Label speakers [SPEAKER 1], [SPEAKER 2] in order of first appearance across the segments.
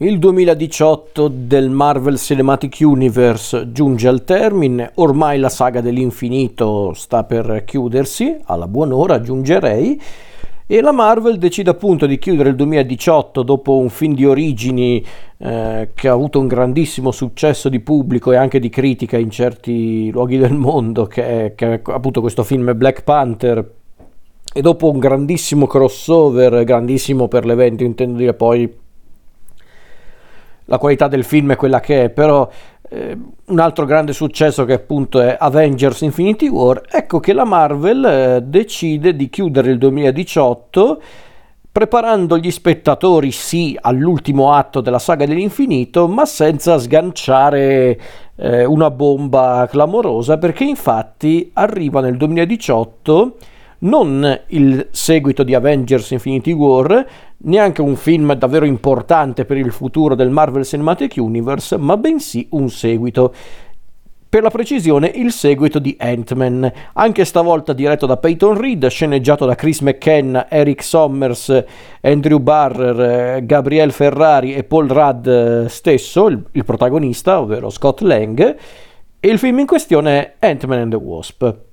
[SPEAKER 1] Il 2018 del Marvel Cinematic Universe giunge al termine, ormai la saga dell'infinito sta per chiudersi, alla buon'ora aggiungerei, e la Marvel decide appunto di chiudere il 2018 dopo un film di origini eh, che ha avuto un grandissimo successo di pubblico e anche di critica in certi luoghi del mondo, che è, che è appunto questo film Black Panther. E dopo un grandissimo crossover, grandissimo per l'evento, intendo dire poi la qualità del film è quella che è, però eh, un altro grande successo che appunto è Avengers Infinity War, ecco che la Marvel eh, decide di chiudere il 2018 preparando gli spettatori sì all'ultimo atto della saga dell'infinito, ma senza sganciare eh, una bomba clamorosa, perché infatti arriva nel 2018 non il seguito di Avengers Infinity War, neanche un film davvero importante per il futuro del Marvel Cinematic Universe, ma bensì un seguito. Per la precisione, il seguito di Ant-Man, anche stavolta diretto da Peyton Reed, sceneggiato da Chris McKenna, Eric Sommers, Andrew Barrer, Gabriel Ferrari e Paul Rudd eh, stesso, il, il protagonista, ovvero Scott Lang. E il film in questione è Ant-Man and the Wasp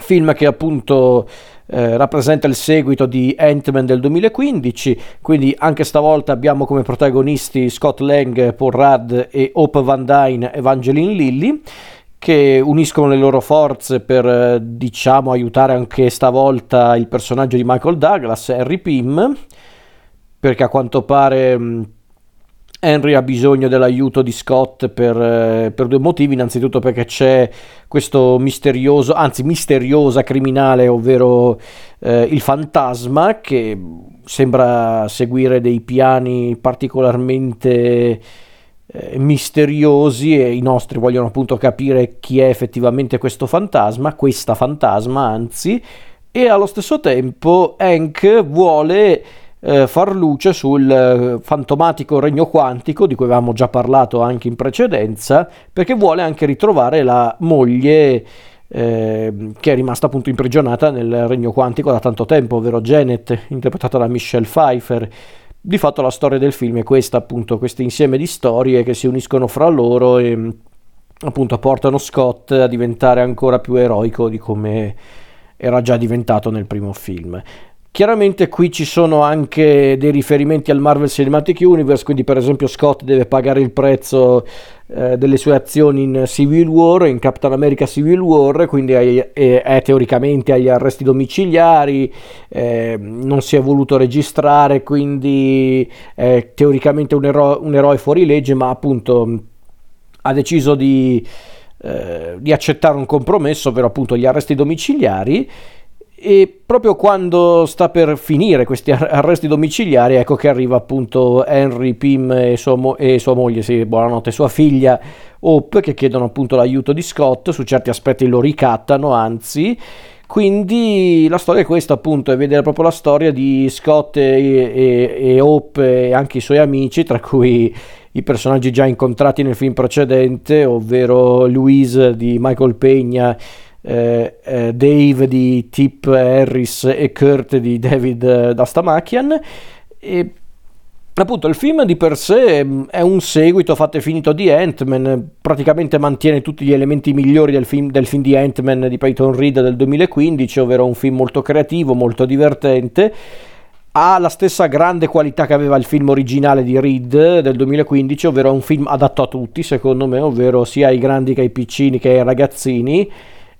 [SPEAKER 1] film che appunto eh, rappresenta il seguito di Ant-Man del 2015, quindi anche stavolta abbiamo come protagonisti Scott Lang, Paul Rudd e Hope Van Dyne Evangeline Lilly che uniscono le loro forze per eh, diciamo aiutare anche stavolta il personaggio di Michael Douglas, Harry Pym, perché a quanto pare Henry ha bisogno dell'aiuto di Scott per, eh, per, due motivi, innanzitutto perché c'è questo misterioso, anzi misteriosa criminale, ovvero eh, il fantasma, che sembra seguire dei piani particolarmente eh, misteriosi e i nostri vogliono appunto capire chi è effettivamente questo fantasma, questa fantasma anzi, e allo stesso tempo Hank vuole eh, far luce sul eh, fantomatico regno quantico di cui avevamo già parlato anche in precedenza, perché vuole anche ritrovare la moglie eh, che è rimasta appunto imprigionata nel regno quantico da tanto tempo, ovvero Janet, interpretata da Michelle Pfeiffer. Di fatto la storia del film è questa, appunto, questo insieme di storie che si uniscono fra loro e appunto portano Scott a diventare ancora più eroico di come era già diventato nel primo film. Chiaramente qui ci sono anche dei riferimenti al Marvel Cinematic Universe, quindi per esempio Scott deve pagare il prezzo eh, delle sue azioni in Civil War, in Captain America Civil War, quindi è, è, è teoricamente agli arresti domiciliari, eh, non si è voluto registrare, quindi è teoricamente un, ero- un eroe fuori legge, ma appunto ha deciso di, eh, di accettare un compromesso, ovvero appunto gli arresti domiciliari e proprio quando sta per finire questi arresti domiciliari, ecco che arriva appunto Henry Pym e sua, mo- e sua moglie, sì, buonanotte, sua figlia Hope, che chiedono appunto l'aiuto di Scott, su certi aspetti lo ricattano, anzi. Quindi la storia è questa appunto, è vedere proprio la storia di Scott e, e, e Hope e anche i suoi amici, tra cui i personaggi già incontrati nel film precedente, ovvero Louise di Michael Pegna eh, eh, Dave di Tip Harris e Kurt di David eh, Dastamachian e appunto il film di per sé mm, è un seguito fatto e finito di Ant-Man praticamente mantiene tutti gli elementi migliori del film, del film di Ant-Man di Peyton Reed del 2015 ovvero un film molto creativo molto divertente. Ha la stessa grande qualità che aveva il film originale di Reed del 2015 ovvero un film adatto a tutti secondo me ovvero sia ai grandi che ai piccini che ai ragazzini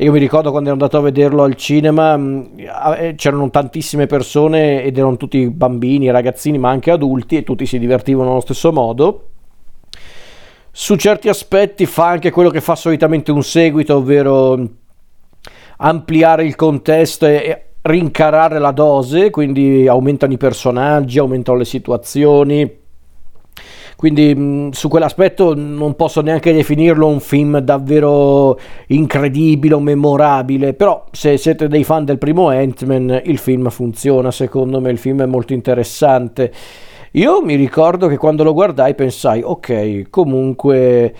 [SPEAKER 1] io mi ricordo quando ero andato a vederlo al cinema, mm, eh, c'erano tantissime persone ed erano tutti bambini, ragazzini, ma anche adulti e tutti si divertivano allo stesso modo. Su certi aspetti fa anche quello che fa solitamente un seguito, ovvero mm, ampliare il contesto e rincarare la dose, quindi aumentano i personaggi, aumentano le situazioni quindi mh, su quell'aspetto non posso neanche definirlo un film davvero incredibile o memorabile, però se siete dei fan del primo Ant-Man il film funziona, secondo me il film è molto interessante. Io mi ricordo che quando lo guardai pensai, ok, comunque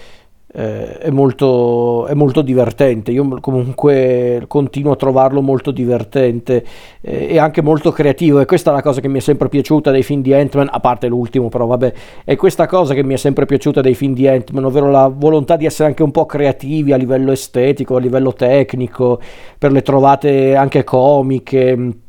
[SPEAKER 1] eh, è, molto, è, molto, divertente. Io comunque continuo a trovarlo molto divertente eh, e anche molto creativo. E questa è la cosa che mi è sempre piaciuta dei film di Ant-Man, a parte l'ultimo, però vabbè, è questa cosa che mi è sempre piaciuta dei film di Ant-Man, ovvero la volontà di essere anche un po' creativi a livello estetico, a livello tecnico, per le trovate anche comiche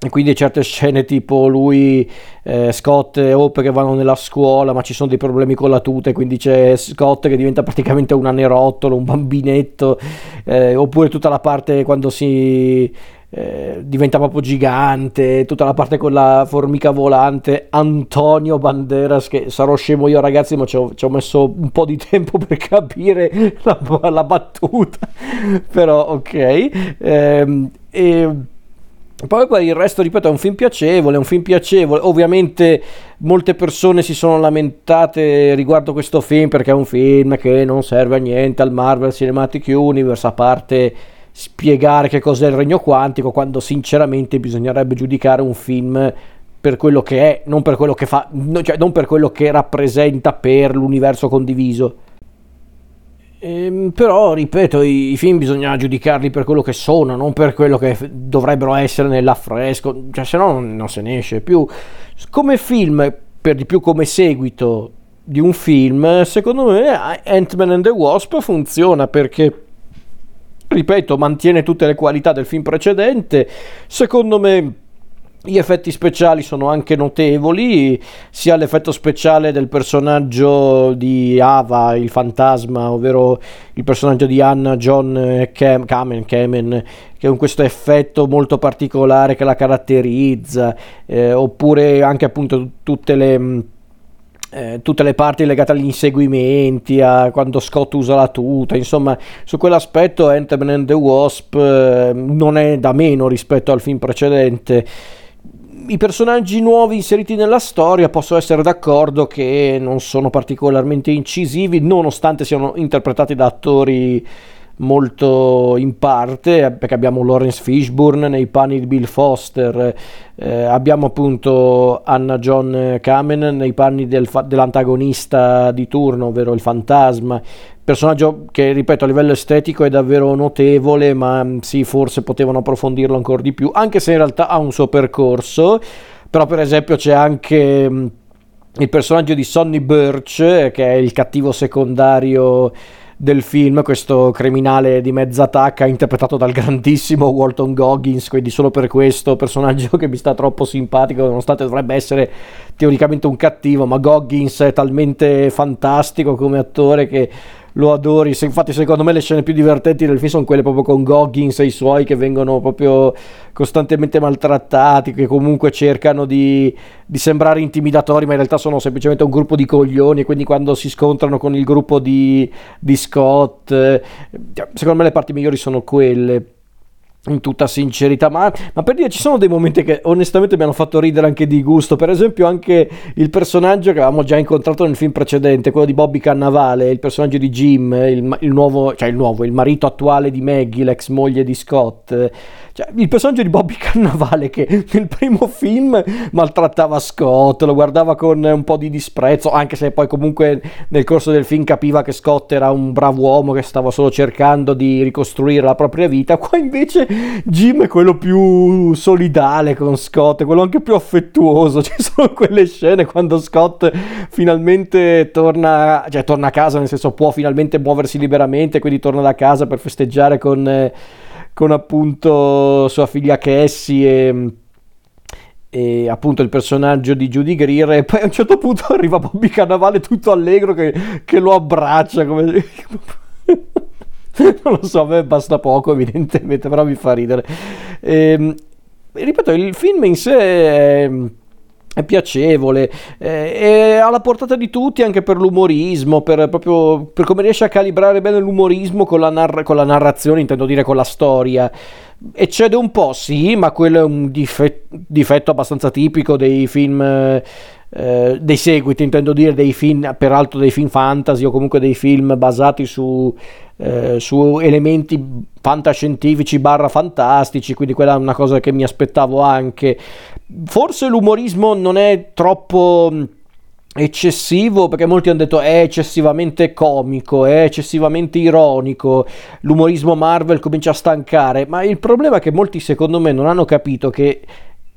[SPEAKER 1] e quindi certe scene tipo lui, eh, Scott e Hope che vanno nella scuola ma ci sono dei problemi con la tuta quindi c'è Scott che diventa praticamente un anerottolo, un bambinetto, eh, oppure tutta la parte quando si eh, diventa proprio gigante, tutta la parte con la formica volante, Antonio Banderas che sarò scemo io ragazzi ma ci ho, ci ho messo un po' di tempo per capire la, la battuta, però ok. Ehm, e, poi per il resto, ripeto, è un film piacevole, è un film piacevole. Ovviamente molte persone si sono lamentate riguardo questo film perché è un film che non serve a niente al Marvel Cinematic Universe, a parte spiegare che cos'è il regno quantico, quando sinceramente bisognerebbe giudicare un film per quello che è, non per quello che fa, cioè non per quello che rappresenta per l'universo condiviso. Ehm, però, ripeto, i, i, film bisogna giudicarli per quello che sono, non per quello che f- dovrebbero essere nell'affresco, cioè se no non, non se ne esce più. Come film, per di più come seguito di un film, secondo me Ant-Man and the Wasp funziona perché, ripeto, mantiene tutte le qualità del film precedente. Secondo me gli effetti speciali sono anche notevoli, sia l'effetto speciale del personaggio di Ava, il fantasma, ovvero il personaggio di Anna John Cam- Kamen, Kamen che con questo effetto molto particolare che la caratterizza, eh, oppure anche appunto tutte le... Eh, tutte le parti legate agli inseguimenti, a quando Scott usa la tuta, insomma, su quell'aspetto Ant-Man and the Wasp eh, non è da meno rispetto al film precedente i personaggi nuovi inseriti nella storia posso essere d'accordo che non sono particolarmente incisivi, nonostante siano interpretati da attori molto in parte, perché abbiamo Lawrence Fishburne nei panni di Bill Foster, eh, abbiamo appunto Anna John Kamen nei panni del fa- dell'antagonista di turno, ovvero il fantasma, personaggio che ripeto a livello estetico è davvero notevole ma mm, sì forse potevano approfondirlo ancora di più anche se in realtà ha un suo percorso. Però per esempio c'è anche mm, il personaggio di Sonny Birch che è il cattivo secondario del film, questo criminale di mezza tacca interpretato dal grandissimo Walton Goggins, quindi solo per questo personaggio che mi sta troppo simpatico, nonostante dovrebbe essere teoricamente un cattivo, ma Goggins è talmente fantastico come attore che lo adori. Se, infatti, secondo me le scene più divertenti del film sono quelle proprio con Goggins e i suoi che vengono proprio costantemente maltrattati, che comunque cercano di, di, sembrare intimidatori, ma in realtà sono semplicemente un gruppo di coglioni. E quindi quando si scontrano con il gruppo di, di Scott, eh, secondo me le parti migliori sono quelle in tutta sincerità, ma, ma, per dire ci sono dei momenti che onestamente mi hanno fatto ridere anche di gusto, per esempio anche il personaggio che avevamo già incontrato nel film precedente, quello di Bobby Cannavale, il personaggio di Jim, il, il nuovo, cioè il nuovo, il marito attuale di Maggie, l'ex moglie di Scott, cioè, il personaggio di Bobby Cannavale che nel primo film maltrattava Scott, lo guardava con un po' di disprezzo, anche se poi comunque nel corso del film capiva che Scott era un bravo uomo che stava solo cercando di ricostruire la propria vita. Qua invece Jim è quello più solidale con Scott, quello anche più affettuoso. Ci sono quelle scene quando Scott finalmente torna, cioè torna a casa, nel senso può finalmente muoversi liberamente, quindi torna da casa per festeggiare con... Eh, con appunto sua figlia Cassie e, appunto il personaggio di Judy Greer e poi a un certo punto arriva Bobby Cannavale tutto allegro che, che lo abbraccia come... non lo so, a me basta poco evidentemente, però mi fa ridere. E, ehm, ripeto, il film in sé è è piacevole, eh, è alla portata di tutti anche per l'umorismo, per, proprio, per come riesce a calibrare bene l'umorismo con la, narra- con la narrazione, intendo dire con la storia. Eccede un po', sì, ma quello è un dife- difetto abbastanza tipico dei film, eh, dei seguiti, intendo dire dei film, peraltro dei film fantasy o comunque dei film basati su, eh, su elementi fantascientifici barra fantastici, quindi quella è una cosa che mi aspettavo anche. Forse l'umorismo non è troppo eccessivo perché molti hanno detto è eccessivamente comico, è eccessivamente ironico, l'umorismo Marvel comincia a stancare, ma il problema è che molti secondo me non hanno capito che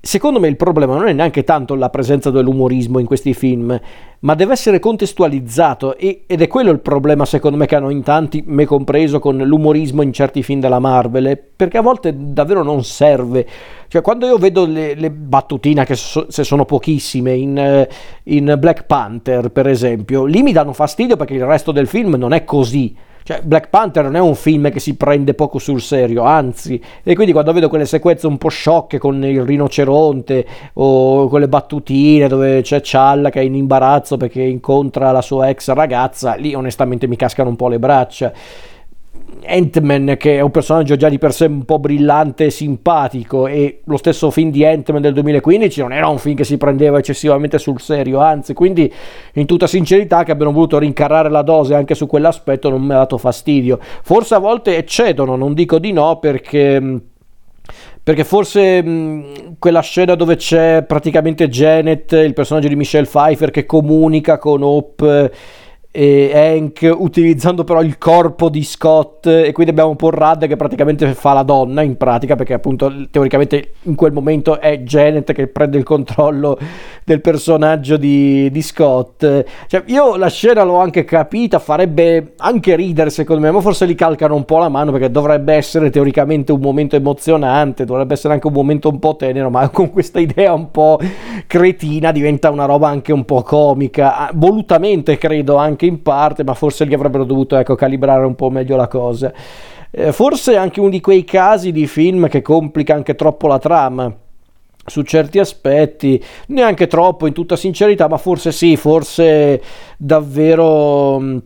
[SPEAKER 1] Secondo me il problema non è neanche tanto la presenza dell'umorismo in questi film, ma deve essere contestualizzato e, ed è quello il problema secondo me che hanno in tanti, me compreso, con l'umorismo in certi film della Marvel, perché a volte davvero non serve. Cioè quando io vedo le, le battutine, che so, se sono pochissime, in, eh, in Black Panther per esempio, lì mi danno fastidio perché il resto del film non è così cioè, Black Panther non è un film che si prende poco sul serio, anzi, e quindi quando vedo quelle sequenze un po' sciocche con il rinoceronte o quelle battutine dove c'è Challa che è in imbarazzo perché incontra la sua ex ragazza, lì onestamente mi cascano un po' le braccia. Ant-Man che è un personaggio già di per sé un po' brillante e simpatico e lo stesso film di Ant-Man del 2015 non era un film che si prendeva eccessivamente sul serio anzi quindi in tutta sincerità che abbiano voluto rincarare la dose anche su quell'aspetto non mi ha dato fastidio. Forse a volte eccedono non dico di no perché perché forse mh, quella scena dove c'è praticamente Janet, il personaggio di Michelle Pfeiffer che comunica con Hope e Hank utilizzando però il corpo di Scott e quindi abbiamo un po' Rad che praticamente fa la donna in pratica perché appunto teoricamente in quel momento è Janet che prende il controllo del personaggio di, di Scott. Cioè io la scena l'ho anche capita farebbe anche ridere secondo me ma forse li calcano un po' la mano perché dovrebbe essere teoricamente un momento emozionante dovrebbe essere anche un momento un po' tenero ma con questa idea un po' cretina diventa una roba anche un po' comica volutamente credo anche anche in parte, ma forse gli avrebbero dovuto ecco, calibrare un po' meglio la cosa. Eh, forse anche uno di quei casi di film che complica anche troppo la trama su certi aspetti, neanche troppo in tutta sincerità, ma forse sì, forse davvero mm,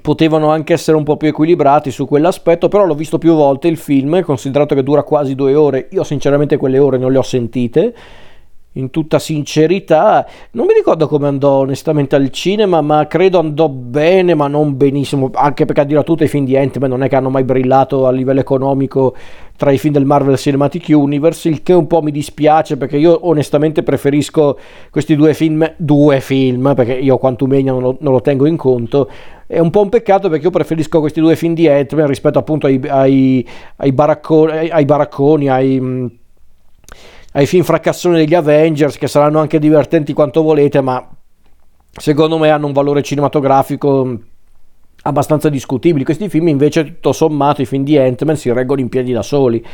[SPEAKER 1] potevano anche essere un po' più equilibrati su quell'aspetto, però l'ho visto più volte il film, considerato che dura quasi due ore, io sinceramente quelle ore non le ho sentite in tutta sincerità. Non mi ricordo come andò onestamente al cinema, ma credo andò bene, ma non benissimo. Anche perché a dire a tutti i film di Ant-Man non è che hanno mai brillato a livello economico tra i film del Marvel Cinematic Universe, il che un po' mi dispiace perché io onestamente preferisco questi due film, due film, perché io Quantumania non lo, non lo tengo in conto. È un po' un peccato perché io preferisco questi due film di Ant-Man rispetto appunto ai, ai, ai, baracconi, ai baracconi, ai ai film fracassoni degli Avengers che saranno anche divertenti quanto volete, ma secondo me hanno un valore cinematografico abbastanza discutibili. Questi film invece tutto sommato i film di Ant-Man si reggono in piedi da soli.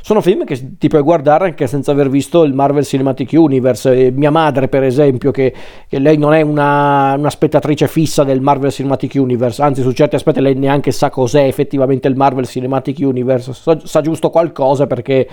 [SPEAKER 1] Sono film che ti puoi guardare anche senza aver visto il Marvel Cinematic Universe. E mia madre, per esempio, che, che lei non è una, una, spettatrice fissa del Marvel Cinematic Universe, anzi, su certi aspetti lei neanche sa cos'è effettivamente il Marvel Cinematic Universe. Sa, sa giusto qualcosa perché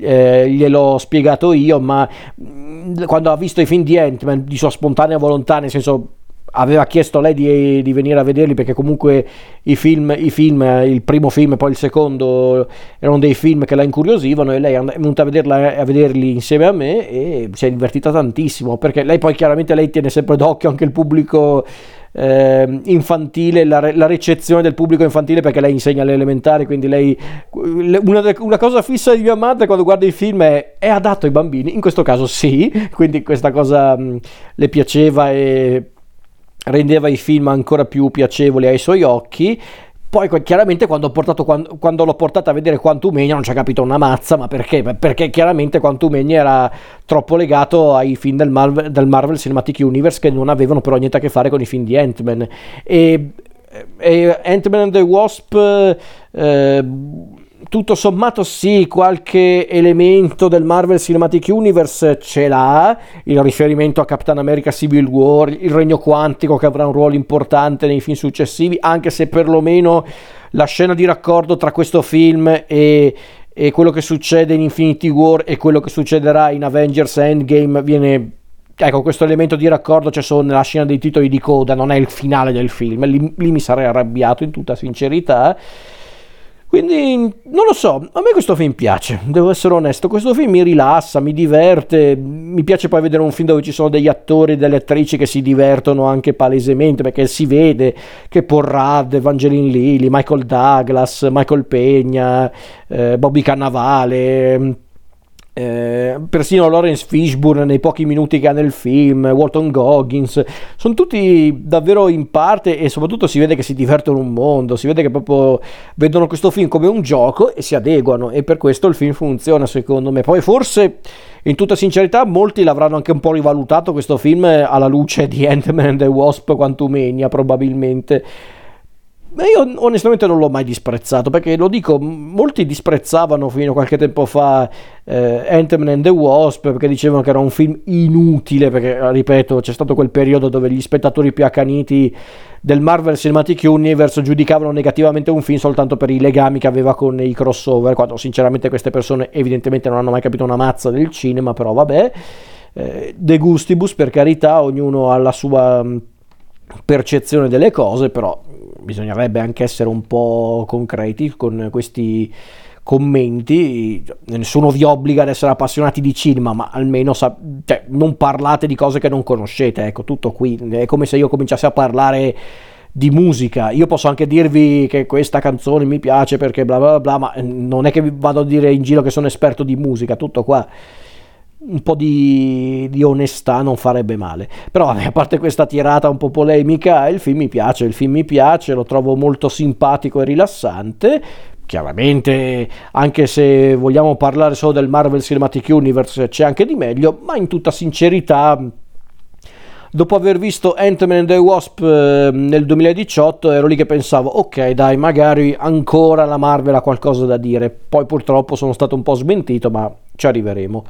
[SPEAKER 1] eh, gliel'ho spiegato io, ma mm, quando ha visto i film di Ant-Man di sua spontanea volontà, nel senso aveva chiesto a lei di, di, venire a vederli perché comunque i film, i film, il primo film e poi il secondo erano dei film che la incuriosivano e lei è venuta a, vederla, a vederli insieme a me e si è divertita tantissimo perché lei poi chiaramente lei tiene sempre d'occhio anche il pubblico eh, infantile, la, la, ricezione del pubblico infantile perché lei insegna alle elementari, quindi lei una, una, cosa fissa di mia madre quando guarda i film è è adatto ai bambini, in questo caso sì, quindi questa cosa mh, le piaceva e rendeva i film ancora più piacevoli ai suoi occhi poi chiaramente quando, portato, quando, quando, l'ho portata a vedere Quantumania non ci ha capito una mazza, ma perché? Perché chiaramente Quantumania era troppo legato ai film del Marvel, del Marvel Cinematic Universe che non avevano però niente a che fare con i film di Ant-Man. E, e Ant-Man and the Wasp... Eh, tutto sommato sì, qualche elemento del Marvel Cinematic Universe ce l'ha, il riferimento a Captain America Civil War, il regno quantico che avrà un ruolo importante nei film successivi, anche se perlomeno la scena di raccordo tra questo film e, e quello che succede in Infinity War e quello che succederà in Avengers Endgame viene ecco questo elemento di raccordo c'è solo nella scena dei titoli di coda non è il finale del film. Lì, lì mi sarei arrabbiato in tutta sincerità quindi non lo so, a me questo film piace, devo essere onesto, questo film mi rilassa, mi diverte, mi piace poi vedere un film dove ci sono degli attori e delle attrici che si divertono anche palesemente, perché si vede che Rudd, Evangeline Lilly, Michael Douglas, Michael Pegna, eh, Bobby Cannavale, eh, persino Lawrence Fishburne nei pochi minuti che ha nel film, Walton Goggins, sono tutti davvero in parte e soprattutto si vede che si divertono un mondo, si vede che proprio vedono questo film come un gioco e si adeguano e per questo il film funziona secondo me. Poi forse in tutta sincerità molti l'avranno anche un po' rivalutato questo film alla luce di Ant-Man and the Wasp Quantumania probabilmente ma io onestamente non l'ho mai disprezzato perché lo dico, molti disprezzavano fino a qualche tempo fa eh, Ant-Man and the Wasp perché dicevano che era un film inutile perché, ripeto, c'è stato quel periodo dove gli spettatori più accaniti del Marvel Cinematic Universe giudicavano negativamente un film soltanto per i legami che aveva con i crossover, quando sinceramente queste persone evidentemente non hanno mai capito una mazza del cinema, però vabbè, eh, de gustibus per carità, ognuno ha la sua percezione delle cose, però bisognerebbe anche essere un po' concreti con questi commenti. Nessuno vi obbliga ad essere appassionati di cinema, ma almeno sa- cioè, non parlate di cose che non conoscete. Ecco, tutto qui. È come se io cominciassi a parlare di musica. Io posso anche dirvi che questa canzone mi piace perché bla bla bla, ma non è che vi vado a dire in giro che sono esperto di musica, tutto qua un po' di, di, onestà non farebbe male. Però vabbè, a parte questa tirata un po' polemica, il film mi piace, il film mi piace, lo trovo molto simpatico e rilassante. Chiaramente, anche se vogliamo parlare solo del Marvel Cinematic Universe, c'è anche di meglio, ma in tutta sincerità, dopo aver visto Ant-Man and the Wasp eh, nel 2018, ero lì che pensavo, ok dai, magari ancora la Marvel ha qualcosa da dire. Poi purtroppo sono stato un po' smentito, ma ci arriveremo.